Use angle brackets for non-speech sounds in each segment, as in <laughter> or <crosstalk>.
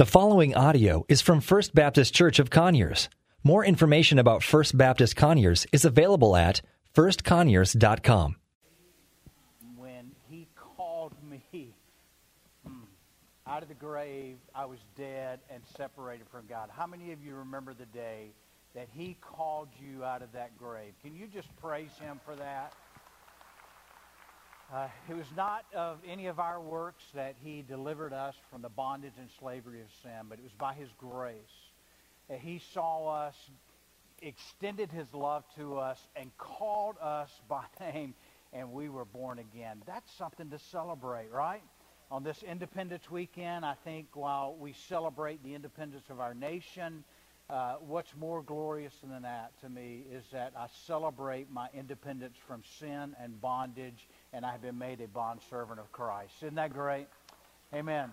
The following audio is from First Baptist Church of Conyers. More information about First Baptist Conyers is available at firstconyers.com. When he called me hmm, out of the grave, I was dead and separated from God. How many of you remember the day that he called you out of that grave? Can you just praise him for that? Uh, it was not of any of our works that he delivered us from the bondage and slavery of sin, but it was by his grace. that he saw us, extended his love to us, and called us <laughs> by name, and we were born again. That's something to celebrate, right? On this Independence Weekend, I think while we celebrate the independence of our nation, uh, what's more glorious than that to me is that I celebrate my independence from sin and bondage, and I have been made a bondservant of Christ. Isn't that great? Amen.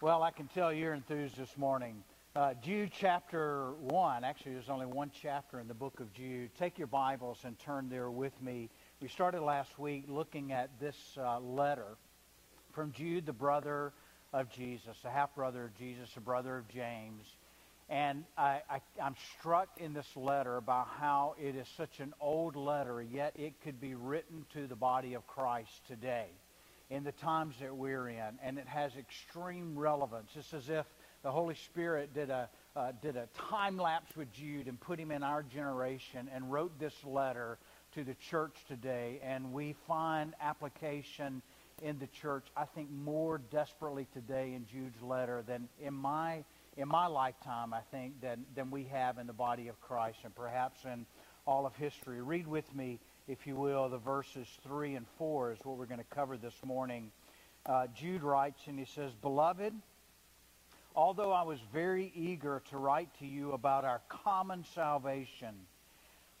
Well, I can tell you're enthused this morning. Uh, Jude chapter 1, actually, there's only one chapter in the book of Jude. Take your Bibles and turn there with me. We started last week looking at this uh, letter from Jude, the brother of Jesus, the half brother of Jesus, the brother of James. And I, am struck in this letter about how it is such an old letter, yet it could be written to the body of Christ today in the times that we're in. And it has extreme relevance. It's as if the Holy Spirit did a, uh, did a time lapse with Jude and put him in our generation and wrote this letter to the church today. And we find application in the church, I think, more desperately today in Jude's letter than in my in my lifetime, I think, than, than we have in the body of Christ and perhaps in all of history. Read with me, if you will, the verses 3 and 4 is what we're going to cover this morning. Uh, Jude writes, and he says, Beloved, although I was very eager to write to you about our common salvation,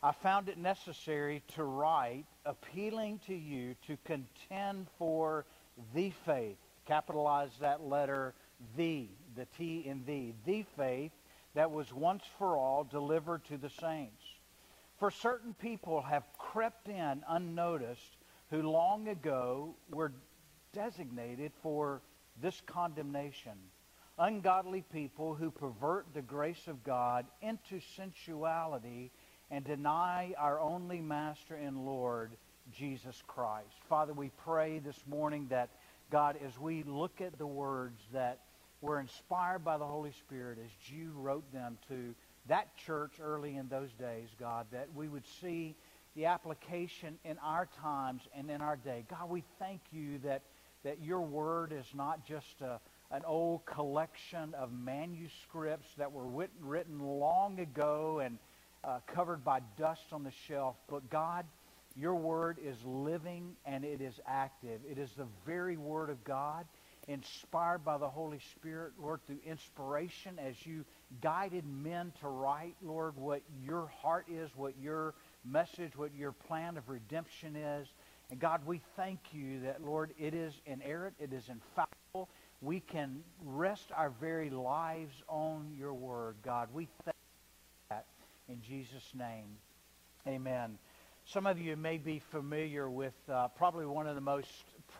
I found it necessary to write appealing to you to contend for the faith. Capitalize that letter, the the T in thee, the faith that was once for all delivered to the saints. For certain people have crept in unnoticed who long ago were designated for this condemnation. Ungodly people who pervert the grace of God into sensuality and deny our only Master and Lord, Jesus Christ. Father, we pray this morning that, God, as we look at the words that were inspired by the Holy Spirit as Jude wrote them to that church early in those days, God, that we would see the application in our times and in our day. God, we thank you that, that your word is not just a, an old collection of manuscripts that were written, written long ago and uh, covered by dust on the shelf, but God, your word is living and it is active. It is the very word of God inspired by the Holy Spirit, Lord, through inspiration as you guided men to write, Lord, what your heart is, what your message, what your plan of redemption is. And God, we thank you that, Lord, it is inerrant, it is infallible. We can rest our very lives on your word, God. We thank that in Jesus' name. Amen. Some of you may be familiar with uh, probably one of the most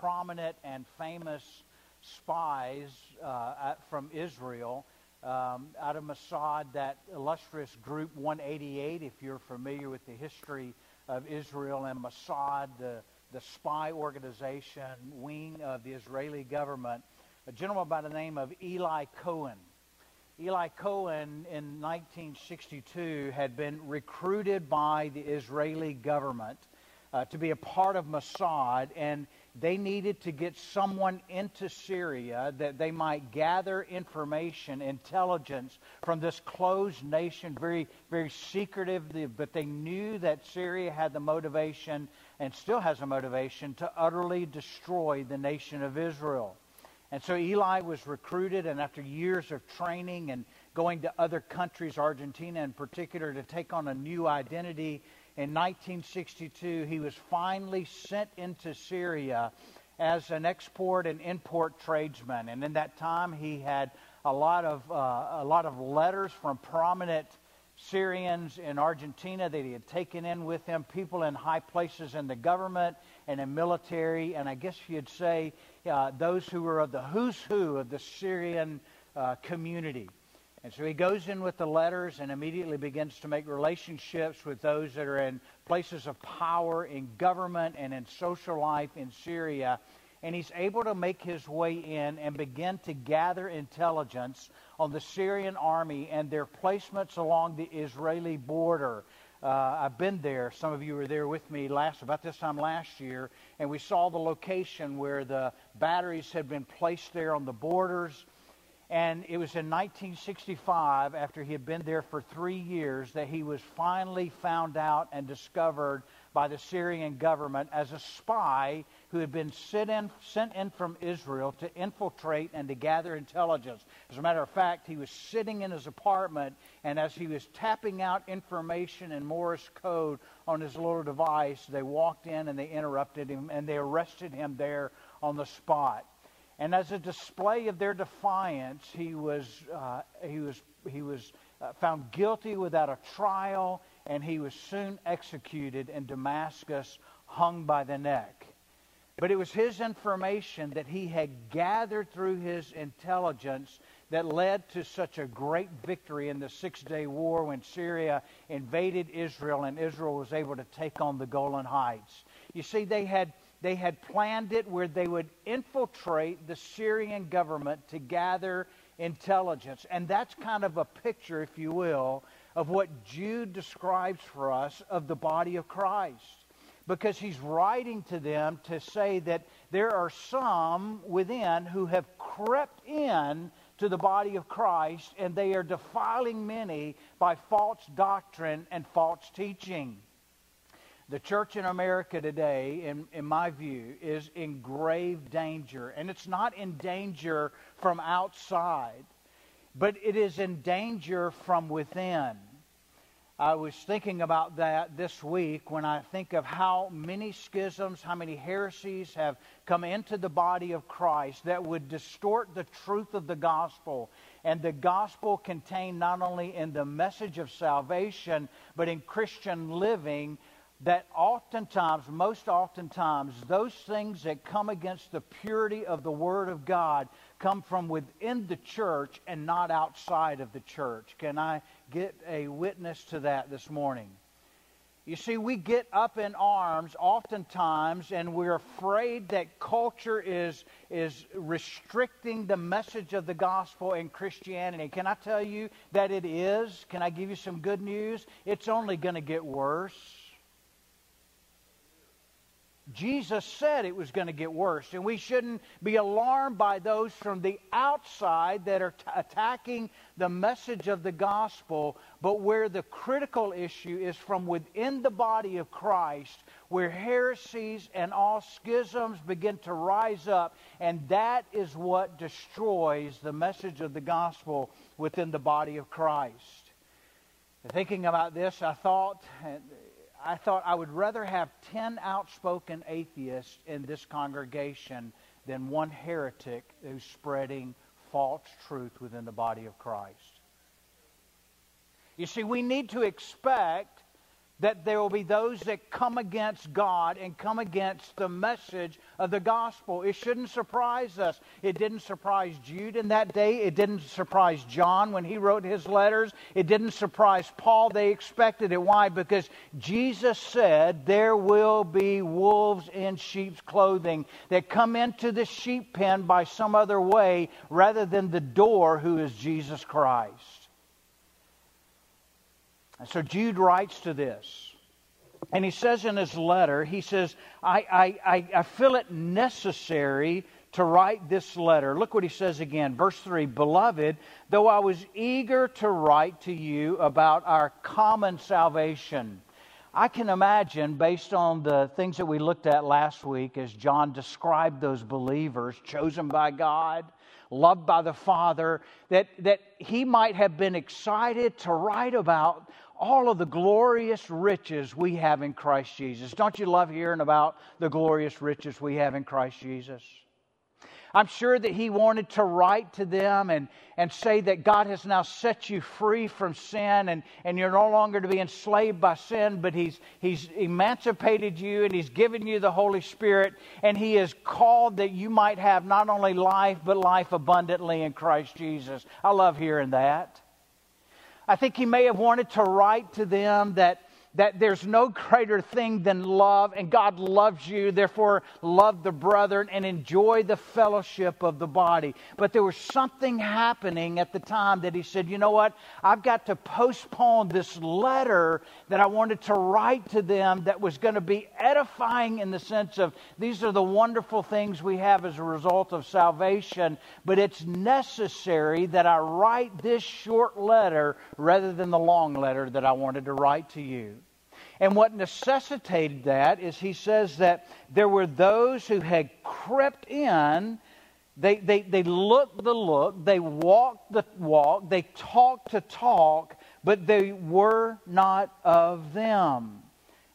prominent and famous spies uh, from Israel um, out of Mossad, that illustrious Group 188, if you're familiar with the history of Israel and Mossad, the, the spy organization wing of the Israeli government, a gentleman by the name of Eli Cohen. Eli Cohen in 1962 had been recruited by the Israeli government uh, to be a part of Mossad, and they needed to get someone into Syria that they might gather information, intelligence from this closed nation, very, very secretive, but they knew that Syria had the motivation and still has a motivation to utterly destroy the nation of Israel. And so Eli was recruited, and after years of training and going to other countries, Argentina in particular, to take on a new identity, in 1962, he was finally sent into Syria as an export and import tradesman. And in that time, he had a lot of, uh, a lot of letters from prominent Syrians in Argentina that he had taken in with him, people in high places in the government and in military, and I guess you'd say uh, those who were of the who's who of the Syrian uh, community. And so he goes in with the letters and immediately begins to make relationships with those that are in places of power in government and in social life in Syria. And he's able to make his way in and begin to gather intelligence on the Syrian army and their placements along the Israeli border. Uh, I've been there. Some of you were there with me last about this time last year, and we saw the location where the batteries had been placed there on the borders. And it was in 1965, after he had been there for three years, that he was finally found out and discovered by the Syrian government as a spy who had been in, sent in from Israel to infiltrate and to gather intelligence. As a matter of fact, he was sitting in his apartment, and as he was tapping out information in Morse code on his little device, they walked in and they interrupted him and they arrested him there on the spot. And as a display of their defiance, he was, uh, he was, he was uh, found guilty without a trial, and he was soon executed in Damascus, hung by the neck. But it was his information that he had gathered through his intelligence that led to such a great victory in the Six Day War when Syria invaded Israel and Israel was able to take on the Golan Heights. You see, they had they had planned it where they would infiltrate the Syrian government to gather intelligence. And that's kind of a picture, if you will, of what Jude describes for us of the body of Christ. Because he's writing to them to say that there are some within who have crept in to the body of Christ and they are defiling many by false doctrine and false teaching. The church in America today, in, in my view, is in grave danger. And it's not in danger from outside, but it is in danger from within. I was thinking about that this week when I think of how many schisms, how many heresies have come into the body of Christ that would distort the truth of the gospel. And the gospel contained not only in the message of salvation, but in Christian living that oftentimes, most oftentimes, those things that come against the purity of the Word of God come from within the church and not outside of the church. Can I get a witness to that this morning? You see, we get up in arms oftentimes, and we're afraid that culture is, is restricting the message of the gospel in Christianity. Can I tell you that it is? Can I give you some good news? It's only going to get worse. Jesus said it was going to get worse, and we shouldn't be alarmed by those from the outside that are t- attacking the message of the gospel, but where the critical issue is from within the body of Christ, where heresies and all schisms begin to rise up, and that is what destroys the message of the gospel within the body of Christ. Thinking about this, I thought I thought I would rather have 10 outspoken atheists in this congregation than one heretic who's spreading false truth within the body of Christ. You see, we need to expect that there will be those that come against God and come against the message of the gospel. It shouldn't surprise us. It didn't surprise Jude in that day. It didn't surprise John when he wrote his letters. It didn't surprise Paul. They expected it. Why? Because Jesus said there will be wolves in sheep's clothing that come into the sheep pen by some other way rather than the door who is Jesus Christ. And so Jude writes to this. And he says in his letter, he says, I, I, I, feel it necessary to write this letter. Look what he says again, verse 3 Beloved, though I was eager to write to you about our common salvation. I can imagine, based on the things that we looked at last week, as John described those believers chosen by God, loved by the Father, that, that he might have been excited to write about all of the glorious riches we have in Christ Jesus. Don't you love hearing about the glorious riches we have in Christ Jesus? I'm sure that he wanted to write to them and, and say that God has now set you free from sin and, and you're no longer to be enslaved by sin, but he's, he's emancipated you and He's given you the Holy Spirit and He has called that you might have not only life, but life abundantly in Christ Jesus. I love hearing that. I think He may have wanted to write to them that that there's no greater thing than love, and God loves you, therefore, love the brethren and enjoy the fellowship of the body. But there was something happening at the time that he said, You know what? I've got to postpone this letter that I wanted to write to them that was going to be edifying in the sense of these are the wonderful things we have as a result of salvation, but it's necessary that I write this short letter rather than the long letter that I wanted to write to you. And what necessitated that is he says that there were those who had crept in. They, they, they looked the look, they walked the walk, they talked the talk, but they were not of them.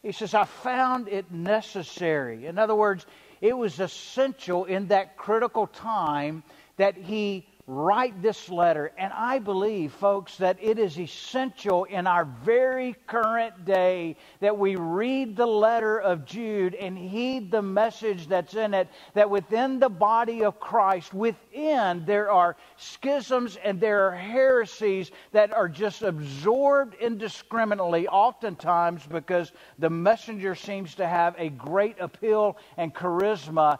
He says, I found it necessary. In other words, it was essential in that critical time that he write this letter. And I believe, folks, that it is essential in our very current day that we read the letter of Jude and heed the message that's in it. That within the body of Christ, within there are schisms and there are heresies that are just absorbed indiscriminately, oftentimes because the messenger seems to have a great appeal and charisma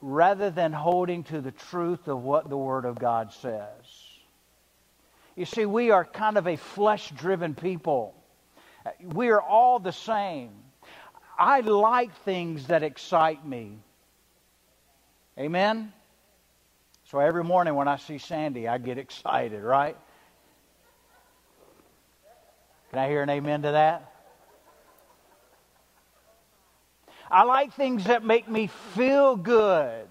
rather than holding to the truth of what the Word of God says. You see, we are kind of a flesh driven people. We are all the same. I like things that excite me. Amen? So every morning when I see Sandy, I get excited, right? Can I hear an amen to that? I like things that make me feel good.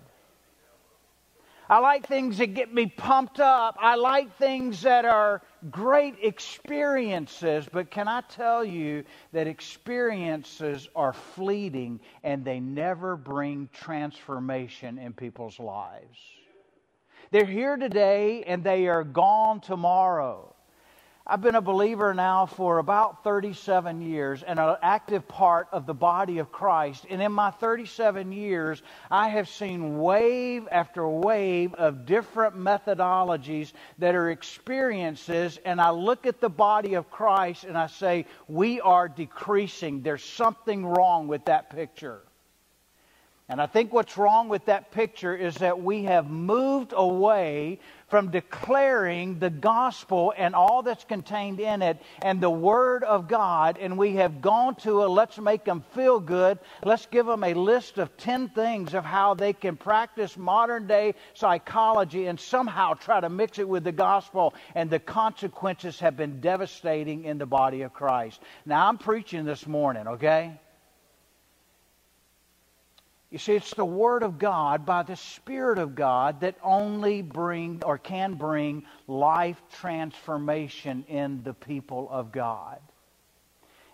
I like things that get me pumped up. I like things that are great experiences. But can I tell you that experiences are fleeting and they never bring transformation in people's lives? They're here today and they are gone tomorrow. I've been a believer now for about 37 years and an active part of the body of Christ. And in my 37 years, I have seen wave after wave of different methodologies that are experiences. And I look at the body of Christ and I say, we are decreasing. There's something wrong with that picture. And I think what's wrong with that picture is that we have moved away from declaring the gospel and all that's contained in it and the word of God, and we have gone to a let's make them feel good. Let's give them a list of 10 things of how they can practice modern day psychology and somehow try to mix it with the gospel, and the consequences have been devastating in the body of Christ. Now, I'm preaching this morning, okay? You see, it's the Word of God by the Spirit of God that only bring or can bring life transformation in the people of God.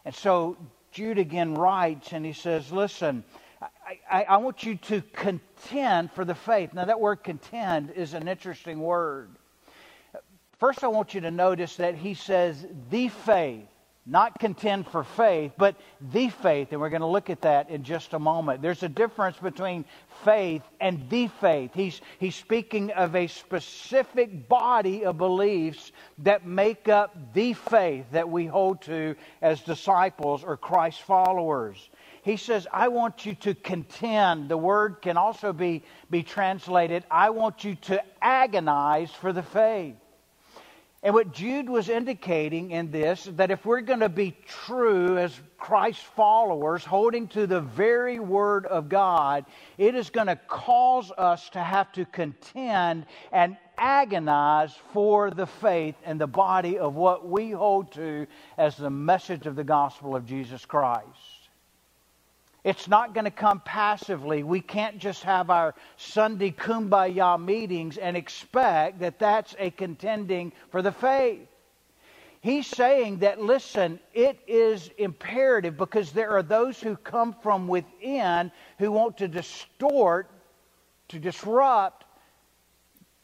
And so Jude again writes and he says, Listen, I, I, I want you to contend for the faith. Now, that word contend is an interesting word. First, I want you to notice that he says the faith not contend for faith, but the faith. And we're going to look at that in just a moment. There's a difference between faith and the faith. He's, he's speaking of a specific body of beliefs that make up the faith that we hold to as disciples or Christ followers. He says, I want you to contend. The word can also be, be translated, I want you to agonize for the faith. And what Jude was indicating in this, that if we're going to be true as Christ followers, holding to the very Word of God, it is going to cause us to have to contend and agonize for the faith and the body of what we hold to as the message of the gospel of Jesus Christ. It's not going to come passively. We can't just have our Sunday kumbaya meetings and expect that that's a contending for the faith. He's saying that, listen, it is imperative because there are those who come from within who want to distort, to disrupt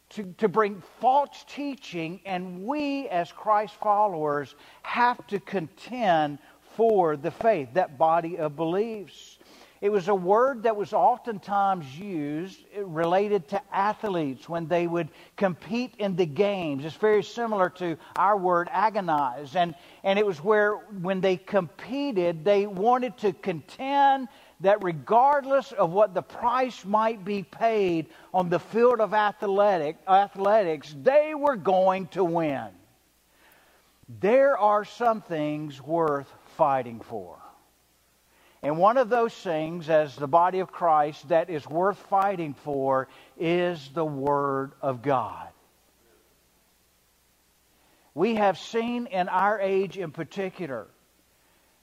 to, to bring false teaching, and we, as Christ followers, have to contend for the faith, that body of beliefs. It was a word that was oftentimes used eh, related to athletes when they would compete in the games. It's very similar to our word agonize. And, and it was where, when they competed, they wanted to contend that regardless of what the price might be paid on the field of athletic, athletics, they were going to win. There are some things worth fighting for. And one of those things, as the body of Christ, that is worth fighting for is the Word of God. We have seen in our age in particular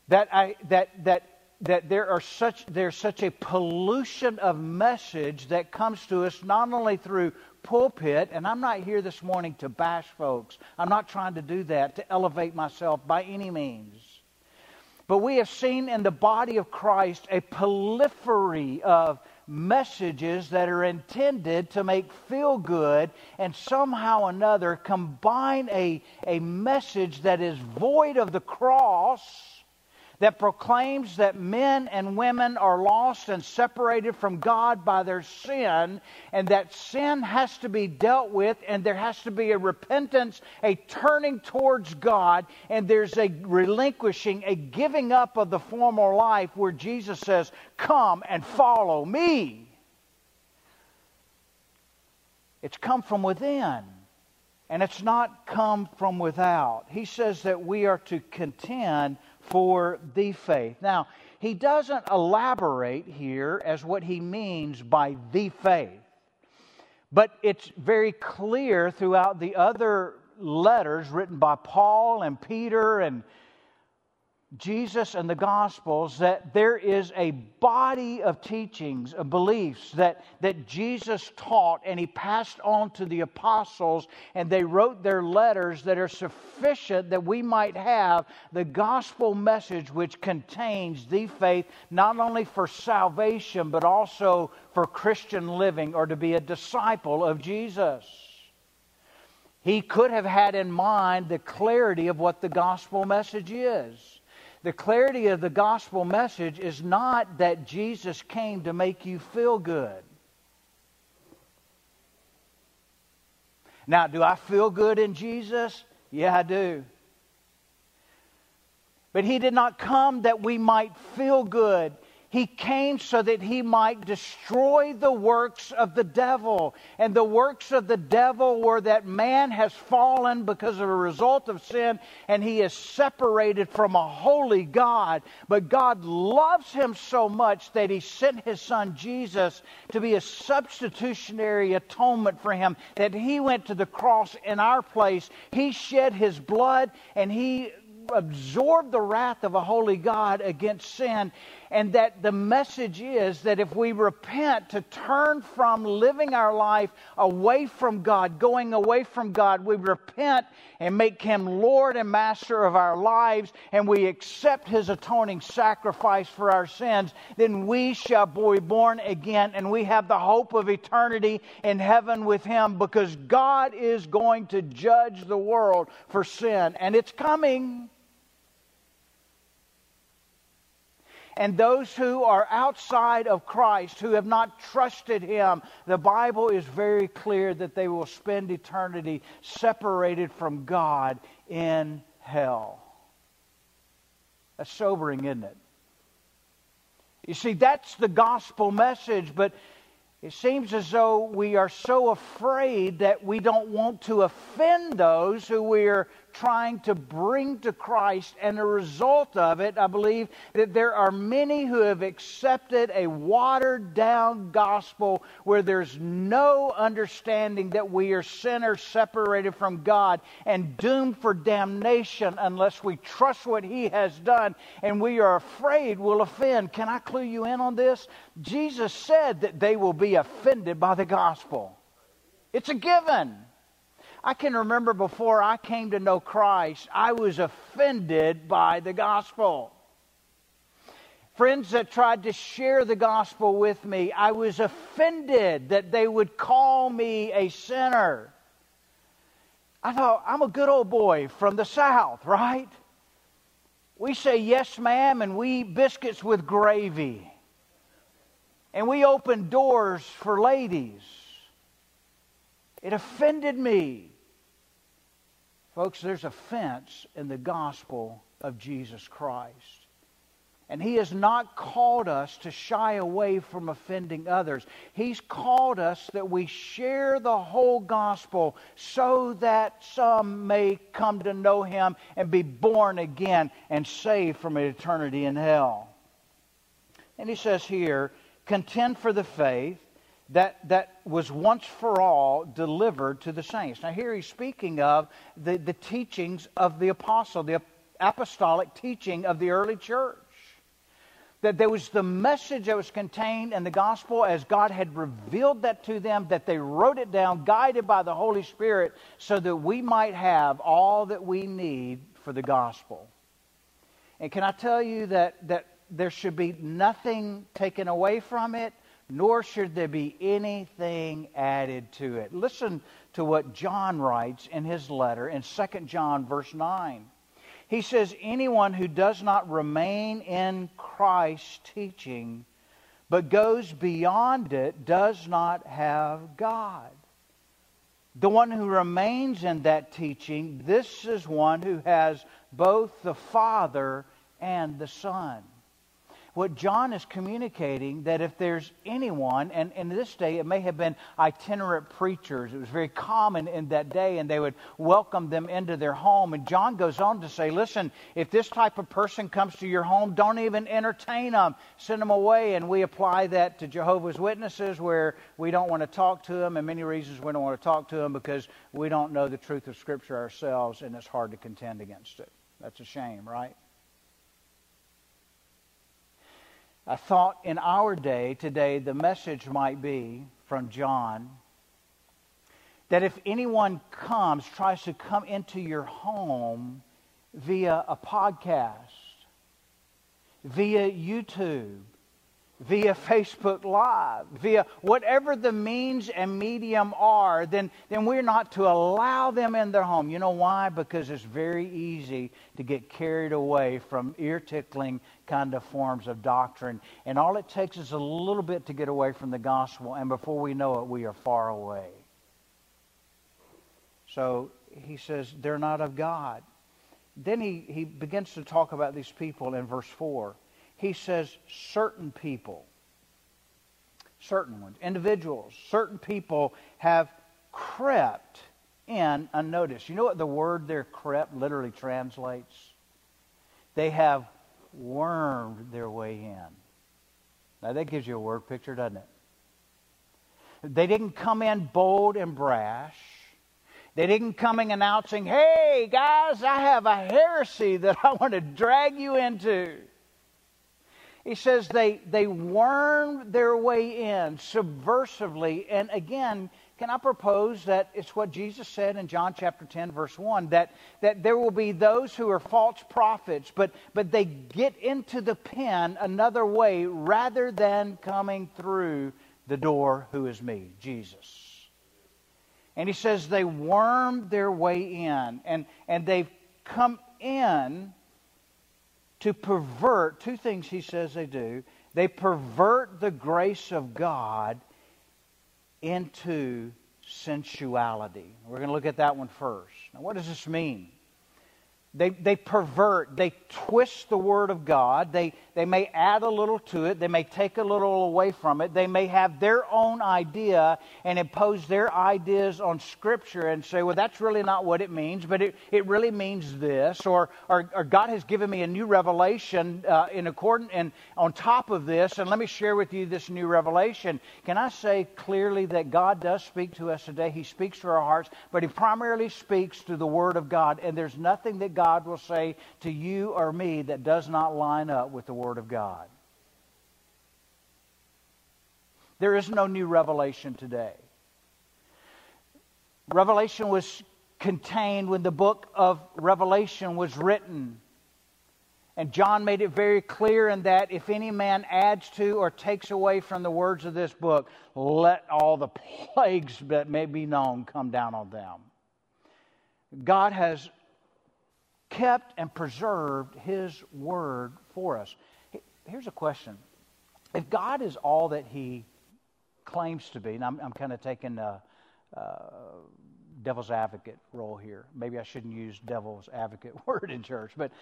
that, I, that, that that there are such there's such a pollution of message that comes to us not only through pulpit and I'm not here this morning to bash folks. I'm not trying to do that to elevate myself by any means. But we have seen in the body of Christ a proliferary of messages that are intended to make feel good and somehow or another combine a, a message that is void of the cross that proclaims that men and women are lost and separated from God by their sin, and that sin has to be dealt with, and there has to be a repentance, a turning towards God, and there's a relinquishing, a giving up of the former life where Jesus says, Come and follow me. It's come from within and it's not come from without. He says that we are to contend for the faith. Now, he doesn't elaborate here as what he means by the faith, but it's very clear throughout the other letters written by Paul and Peter and Jesus and the Gospels that there is a body of teachings, of beliefs that, that Jesus taught and he passed on to the apostles, and they wrote their letters that are sufficient that we might have the gospel message which contains the faith not only for salvation but also for Christian living or to be a disciple of Jesus. He could have had in mind the clarity of what the gospel message is the clarity of the gospel message is not that Jesus came to make you feel good. Now, do I feel good in Jesus? Yeah, I do. But he did not come that we might feel good. He came so that he might destroy the works of the devil. And the works of the devil were that man has fallen because of a result of sin and he is separated from a holy God. But God loves him so much that he sent his son Jesus to be a substitutionary atonement for him, that he went to the cross in our place. He shed his blood and he absorbed the wrath of a holy God against sin and that the message is that if we repent to turn from living our life away from God, going away from God, we repent and make Him Lord and Master of our lives, and we accept His atoning sacrifice for our sins, then we shall be born again and we have the hope of eternity in heaven with Him because God is going to judge the world for sin, and it's coming. And those who are outside of Christ, who have not trusted Him, the Bible is very clear that they will spend eternity separated from God in hell. That's sobering, isn't it? You see, that's the gospel message, but it seems as though we are so afraid that we don't want to offend those who we're trying to bring to Christ, and the result of it, I believe that there are many who have accepted a watered down gospel where there's no understanding that we are sinners separated from God and doomed for damnation unless we trust what He has done, and we are afraid we'll offend. Can I clue you in on this? Jesus said that they will be offended by the gospel. It's a given. I can remember before I came to know Christ, I was offended by the gospel. friends that tried to share the gospel with me. I was offended that they would call me a sinner. I thought, I'm a good old boy from the South, right? We say yes, ma'am, and we eat biscuits with gravy. And we open doors for ladies. It offended me. Folks, there's offense in the gospel of Jesus Christ. And He has not called us to shy away from offending others. He's called us that we share the whole gospel so that some may come to know Him and be born again and saved from eternity in hell. And He says here, contend for the faith that, that was once for all delivered to the saints. Now, here he's speaking of the, the teachings of the apostle, the apostolic teaching of the early church that there was the message that was contained in the gospel as God had revealed that to them, that they wrote it down, guided by the Holy Spirit, so that we might have all that we need for the gospel. And can I tell you that, that there should be nothing taken away from it, nor should there be anything added to it. Listen to what John writes in his letter in 2 John, verse 9. He says, Anyone who does not remain in Christ's teaching, but goes beyond it, does not have God. The one who remains in that teaching, this is one who has both the Father and the Son what John is communicating that if there's anyone, and in this day it may have been itinerant preachers, it was very common in that day, and they would welcome them into their home. And John goes on to say, listen, if this type of person comes to your home, don't even entertain them, send them away. And we apply that to Jehovah's Witnesses where we don't want to talk to them, and many reasons we don't want to talk to them because we don't know the truth of Scripture ourselves, and it's hard to contend against it. That's a shame, right? I thought in our day today, the message might be from John that if anyone comes, tries to come into your home via a podcast, via YouTube, via Facebook Live, via whatever the means and medium are, then, then we're not to allow them in their home. You know why? Because it's very easy to get carried away from ear tickling kind of forms of doctrine. And all it takes is a little bit to get away from the gospel, and before we know it, we are far away. So he says, they're not of God. Then he, he begins to talk about these people in verse 4 he says certain people, certain ones, individuals, certain people have crept in unnoticed. You know what the word there crept literally translates? They have wormed their way in. Now that gives you a word picture, doesn't it? They didn't come in bold and brash. They didn't come in announcing, hey, guys, I have a heresy that I want to drag you into. He says they, they wormed their way in subversively. And again, can I propose that it's what Jesus said in John chapter 10, verse 1, that, that there will be those who are false prophets, but, but they get into the pen another way rather than coming through the door, who is me, Jesus. And he says they wormed their way in, and, and they've come in to pervert two things he says they do. They pervert the grace of God into sensuality. We're going to look at that one first. Now, what does this mean? They, they pervert, they twist the Word of God. They, they may add a little to it. They may take a little away from it. They may have their own idea and impose their ideas on Scripture and say, well, that's really not what it means, but it, it really means this. Or, or, or God has given me a new revelation uh, in accordance and on top of this, and let me share with you this new revelation. Can I say clearly that God does speak to us today? He speaks to our hearts, but He primarily speaks through the Word of God, and there's nothing that God will say to you or me that does not line up with the Word of God. There is no new revelation today. Revelation was contained when the book of Revelation was written. And John made it very clear in that if any man adds to or takes away from the words of this book, let all the <laughs> plagues that may be known come down on them. God has kept and preserved His word for us. Here's a question If God is all that He claims to be, and I'm, I'm kind of taking a, a devil's advocate role here. Maybe I shouldn't use devil's advocate <laughs> word in church, but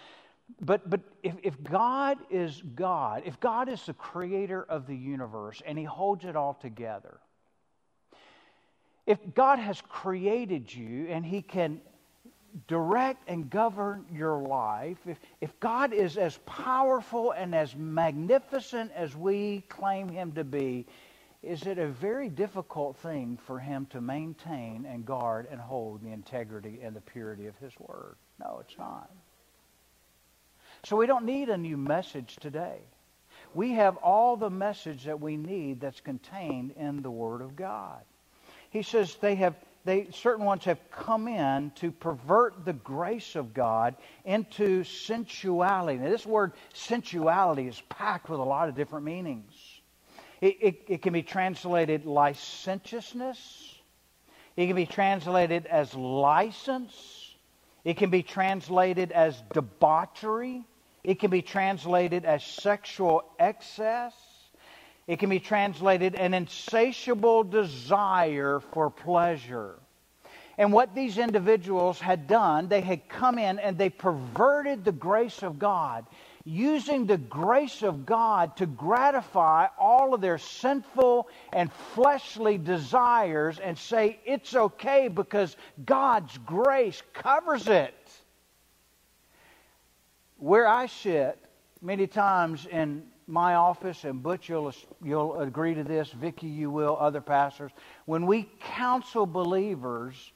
but, but if, if God is God, if God is the creator of the universe and he holds it all together, if God has created you and he can direct and govern your life, if, if God is as powerful and as magnificent as we claim him to be, is it a very difficult thing for him to maintain and guard and hold the integrity and the purity of his word? No, it's not. So we don't need a new message today. We have all the message that we need that's contained in the Word of God. He says they have they certain ones have come in to pervert the grace of God into sensuality. Now, this word sensuality is packed with a lot of different meanings. It, it, it can be translated licentiousness. It can be translated as license. It can be translated as debauchery. It can be translated as sexual excess. It can be translated an insatiable desire for pleasure. And what these individuals had done, they had come in and they perverted the grace of God, using the grace of God to gratify all of their sinful and fleshly desires and say it's okay because God's grace covers it where I sit, many times in my office, and Butch, you'll, you'll agree to this, Vicky, you will, other pastors, when we counsel believers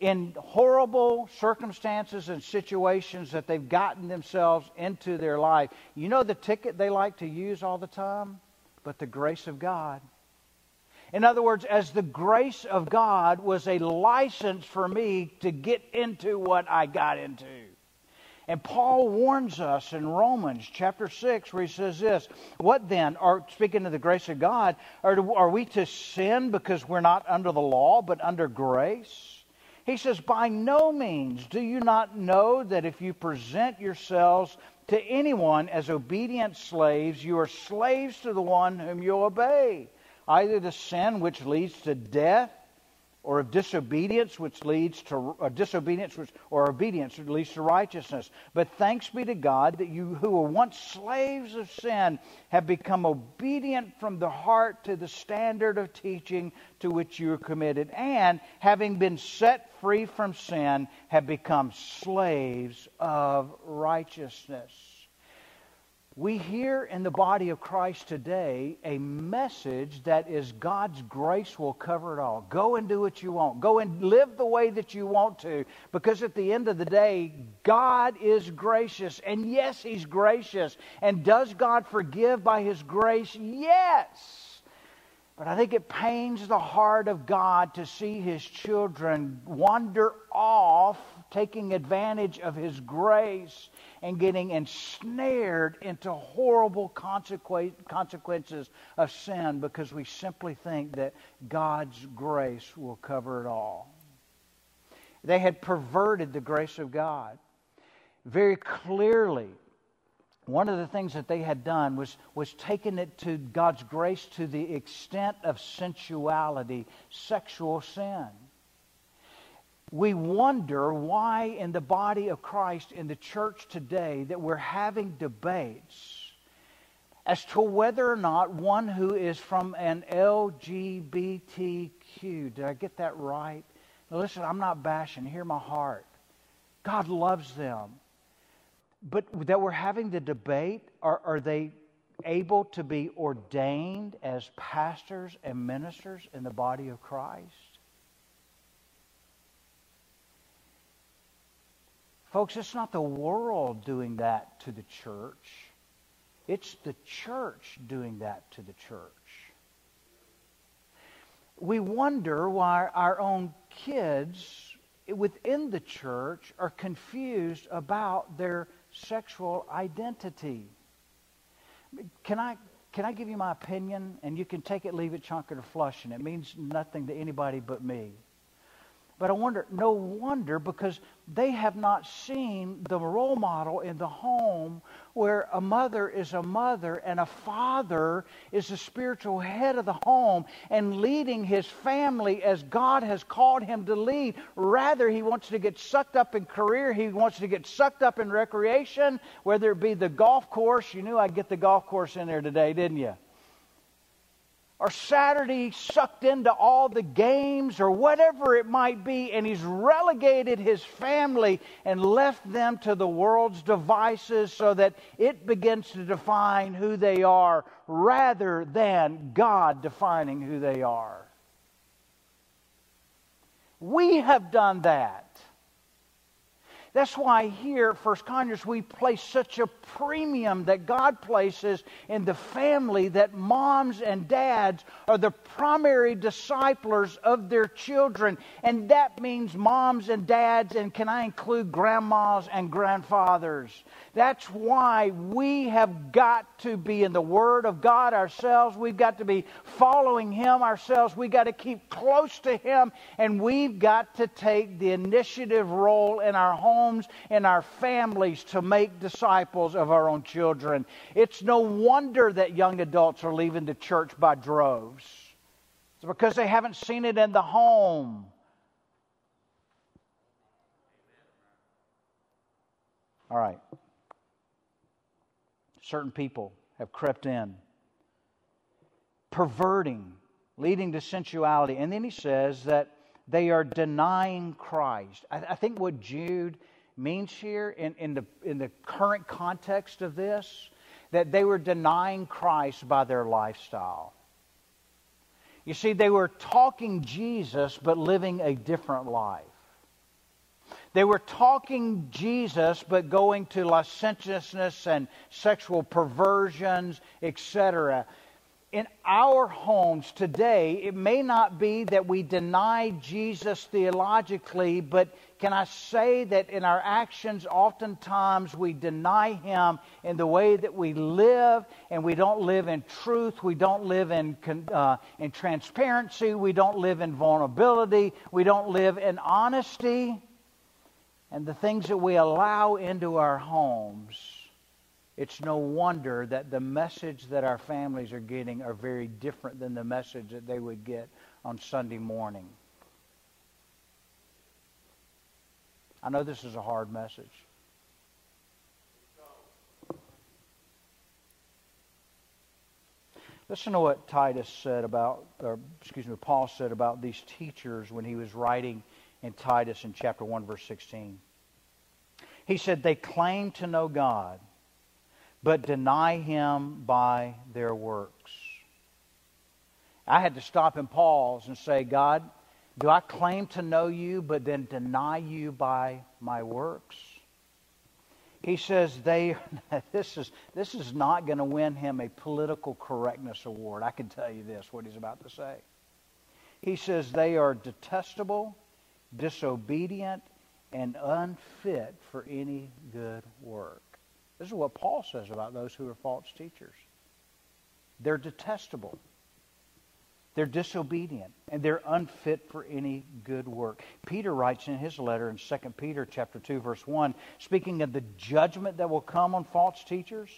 in horrible circumstances and situations that they've gotten themselves into their life, you know the ticket they like to use all the time? But the grace of God. In other words, as the grace of God was a license for me to get into what I got into. And Paul warns us in Romans chapter 6, where he says this What then? Are, speaking of the grace of God, are, are we to sin because we're not under the law, but under grace? He says, By no means do you not know that if you present yourselves to anyone as obedient slaves, you are slaves to the one whom you obey, either to sin which leads to death or of disobedience which leads to uh, disobedience which, or obedience which leads to righteousness. But thanks be to god that you who were once slaves of sin have become obedient from the heart to the standard of teaching to which you are committed and having been set free from sin have become slaves of righteousness we hear in the body of Christ today a message that is God's grace will cover it all. Go and do what you want. Go and live the way that you want to. Because at the end of the day, God is gracious. And yes, He's gracious. And does God forgive by His grace? Yes. But I think it pains the heart of God to see His children wander off, taking advantage of His grace and getting ensnared into horrible consequences of sin because we simply think that God's grace will cover it all. They had perverted the grace of God. Very clearly, one of the things that they had done was, was taken it to God's grace to the extent of sensuality, sexual sin we wonder why in the body of Christ, in the church today, that we're having debates as to whether or not one who is from an LGBTQ, did I get that right? Now listen, I'm not bashing, hear my heart. God loves them. But that we're having the debate, are, are they able to be ordained as pastors and ministers in the body of Christ? Folks, it's not the world doing that to the church. It's the church doing that to the church. We wonder why our own kids within the church are confused about their sexual identity. Can I, can I give you my opinion? And you can take it, leave it, chunk it, or flush, and it means nothing to anybody but me. But I wonder, no wonder, because they have not seen the role model in the home where a mother is a mother and a father is the spiritual head of the home and leading his family as God has called him to lead. Rather, he wants to get sucked up in career, he wants to get sucked up in recreation, whether it be the golf course. You knew I'd get the golf course in there today, didn't you? Or Saturday sucked into all the games or whatever it might be, and he's relegated his family and left them to the world's devices so that it begins to define who they are rather than God defining who they are. We have done that. That's why here, at First Conyers, we place such a premium that God places in the family that moms and dads are the primary disciplers of their children. And that means moms and dads, and can I include grandmas and grandfathers? That's why we have got to be in the Word of God ourselves. We've got to be following Him ourselves. We've got to keep close to Him, and we've got to take the initiative role in our homes, in our families, to make disciples of our own children. It's no wonder that young adults are leaving the church by droves. It's because they haven't seen it in the home. All right certain people have crept in, perverting, leading to sensuality. And then he says that they are denying Christ. I, I think what Jude means here in, in, the, in the current context of this, that they were denying Christ by their lifestyle. You see, they were talking Jesus but living a different life. They were talking Jesus, but going to licentiousness and sexual perversions, etc. In our homes today, it may not be that we deny Jesus theologically, but can I say that in our actions, oftentimes we deny Him in the way that we live, and we don't live in truth, we don't live in, uh, in transparency, we don't live in vulnerability, we don't live in honesty and the things that we allow into our homes, it's no wonder that the message that our families are getting are very different than the message that they would get on Sunday morning. I know this is a hard message. Listen to what Titus said about, or excuse me, Paul said about these teachers when he was writing in Titus in chapter 1, verse 16. He said, They claim to know God, but deny him by their works. I had to stop and pause and say, God, do I claim to know you, but then deny you by my works? He says they <laughs> this is this is not going to win him a political correctness award. I can tell you this, what he's about to say. He says they are detestable disobedient, and unfit for any good work. This is what Paul says about those who are false teachers. They're detestable. They're disobedient and they're unfit for any good work. Peter writes in his letter in 2 Peter chapter 2 verse 1, speaking of the judgment that will come on false teachers,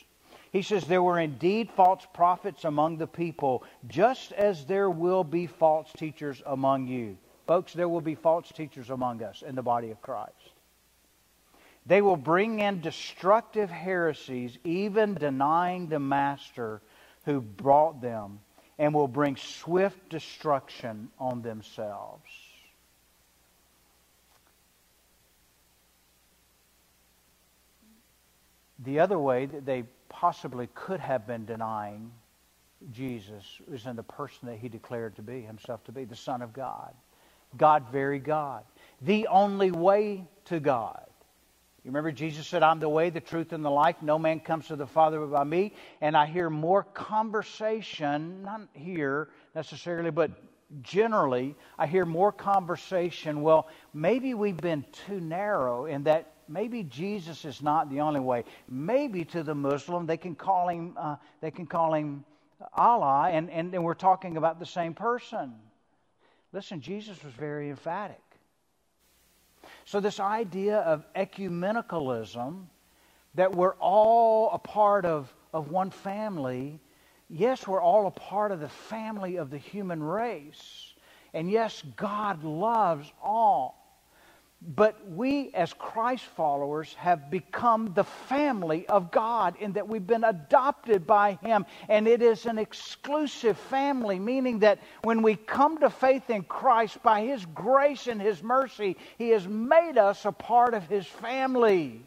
he says there were indeed false prophets among the people, just as there will be false teachers among you. Folks, there will be false teachers among us in the body of Christ. They will bring in destructive heresies, even denying the master who brought them, and will bring swift destruction on themselves. The other way that they possibly could have been denying Jesus is in the person that he declared to be, himself to be, the Son of God. God, very God. The only way to God. You remember Jesus said, I'm the way, the truth, and the life. No man comes to the Father but by me. And I hear more conversation, not here necessarily, but generally, I hear more conversation. Well, maybe we've been too narrow in that maybe Jesus is not the only way. Maybe to the Muslim, they can call him, uh, they can call him Allah, and, and, and we're talking about the same person. Listen, Jesus was very emphatic. So, this idea of ecumenicalism, that we're all a part of, of one family, yes, we're all a part of the family of the human race. And yes, God loves all. But we, as Christ followers, have become the family of God in that we've been adopted by Him. And it is an exclusive family, meaning that when we come to faith in Christ, by His grace and His mercy, He has made us a part of His family.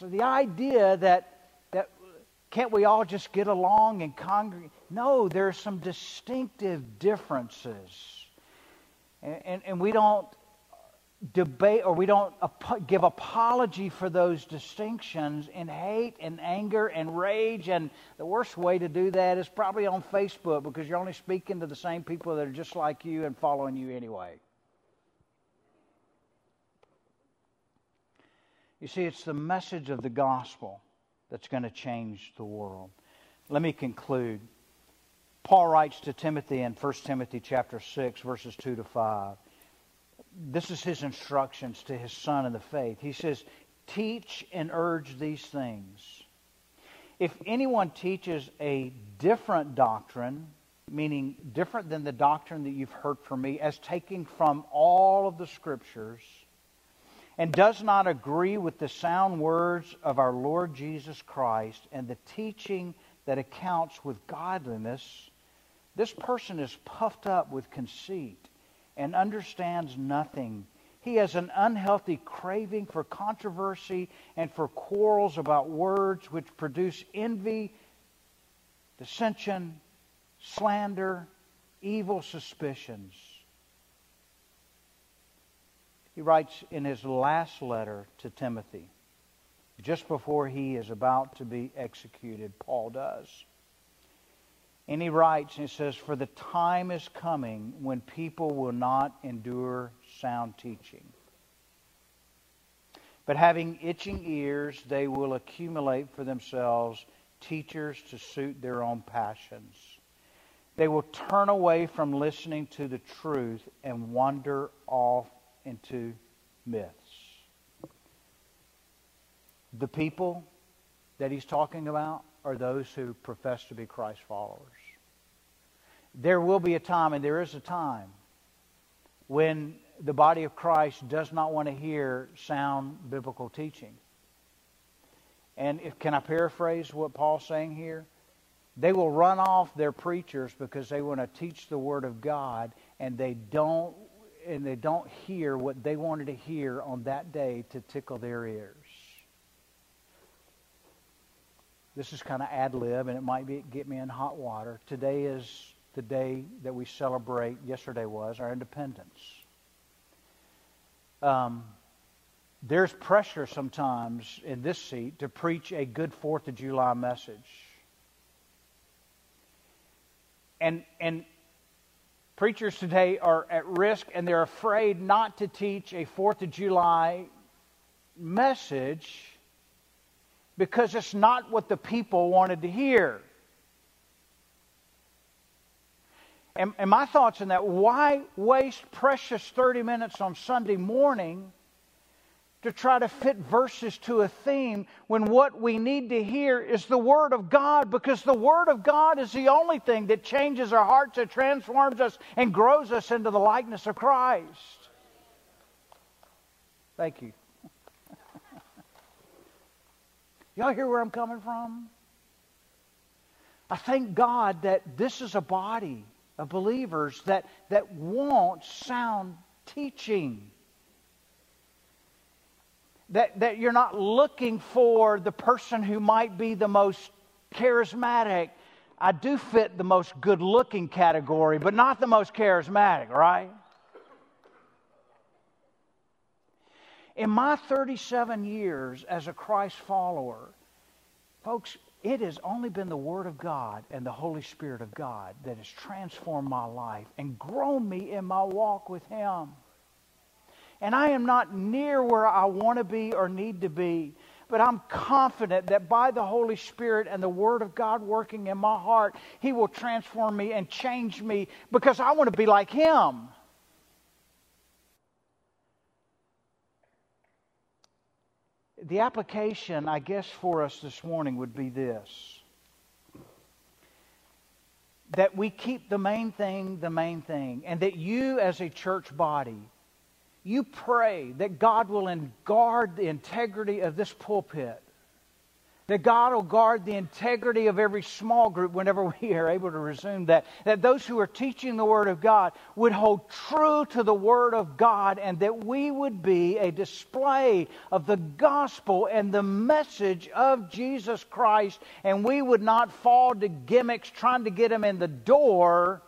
So the idea that, that can't we all just get along and congregate? No, there are some distinctive differences. And, and, and we don't debate or we don't give apology for those distinctions in hate and anger and rage and the worst way to do that is probably on facebook because you're only speaking to the same people that are just like you and following you anyway. You see it's the message of the gospel that's going to change the world. Let me conclude. Paul writes to timothy in 1 timothy chapter 6 verses 2 to 5 this is his instructions to his son in the faith. He says, Teach and urge these things. If anyone teaches a different doctrine, meaning different than the doctrine that you've heard from me, as taking from all of the scriptures, and does not agree with the sound words of our Lord Jesus Christ and the teaching that accounts with godliness, this person is puffed up with conceit and understands nothing. He has an unhealthy craving for controversy and for quarrels about words which produce envy, dissension, slander, evil suspicions. He writes in his last letter to Timothy, just before he is about to be executed, Paul does. And he writes, and he says, For the time is coming when people will not endure sound teaching. But having itching ears, they will accumulate for themselves teachers to suit their own passions. They will turn away from listening to the truth and wander off into myths. The people that he's talking about are those who profess to be Christ followers. There will be a time, and there is a time, when the body of Christ does not want to hear sound biblical teaching. And if, can I paraphrase what Paul's saying here? They will run off their preachers because they want to teach the Word of God, and they don't and they don't hear what they wanted to hear on that day to tickle their ears. This is kind of ad lib, and it might be get me in hot water. Today is the day that we celebrate, yesterday was, our independence. Um, there's pressure sometimes in this seat to preach a good Fourth of July message. And, and preachers today are at risk and they're afraid not to teach a Fourth of July message because it's not what the people wanted to hear. And, and my thoughts on that why waste precious 30 minutes on Sunday morning to try to fit verses to a theme when what we need to hear is the Word of God because the Word of God is the only thing that changes our hearts, that transforms us, and grows us into the likeness of Christ. Thank you. <laughs> Y'all hear where I'm coming from? I thank God that this is a body of believers that, that want sound teaching. That, that you're not looking for the person who might be the most charismatic. I do fit the most good looking category, but not the most charismatic, right? In my 37 years as a Christ follower, folks, it has only been the Word of God and the Holy Spirit of God that has transformed my life and grown me in my walk with Him. And I am not near where I want to be or need to be, but I'm confident that by the Holy Spirit and the Word of God working in my heart, He will transform me and change me because I want to be like Him. The application, I guess, for us this morning would be this. That we keep the main thing the main thing, and that you, as a church body, you pray that God will guard the integrity of this pulpit that God will guard the integrity of every small group whenever <laughs> we are able to resume that. That those who are teaching the Word of God would hold true to the Word of God and that we would be a display of the gospel and the message of Jesus Christ and we would not fall to gimmicks trying to get them in the door.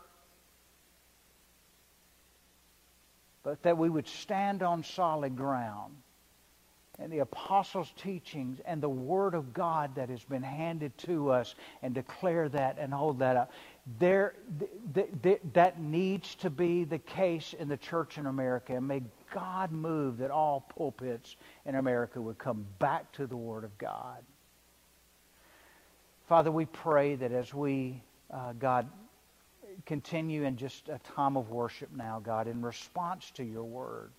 But that we would stand on solid ground and the apostles' teachings and the Word of God that has been handed to us and declare that and hold that up. There, th- th- th- that needs to be the case in the church in America. And may God move that all pulpits in America would come back to the Word of God. Father, we pray that as we, uh, God, continue in just a time of worship now, God, in response to your Word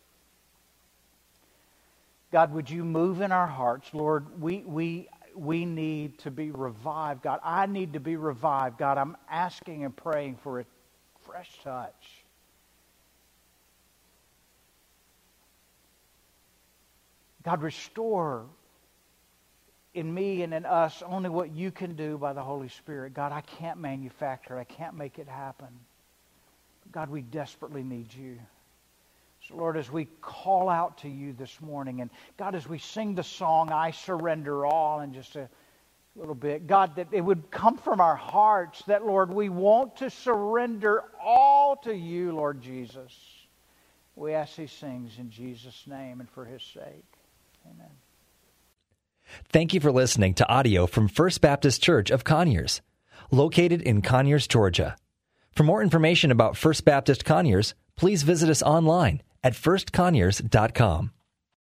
God, would you move in our hearts? Lord, we, we, we need to be revived. God, I need to be revived. God, I'm asking and praying for a fresh touch. God, restore in me and in us only what you can do by the Holy Spirit. God, I can't manufacture. I can't make it happen. God, we desperately need you. Lord, as we call out to you this morning, and God, as we sing the song, I surrender all, in just a little bit, God, that it would come from our hearts that, Lord, we want to surrender all to you, Lord Jesus. We ask these things in Jesus' name and for his sake. Amen. Thank you for listening to audio from First Baptist Church of Conyers, located in Conyers, Georgia. For more information about First Baptist Conyers, please visit us online at firstconyers.com.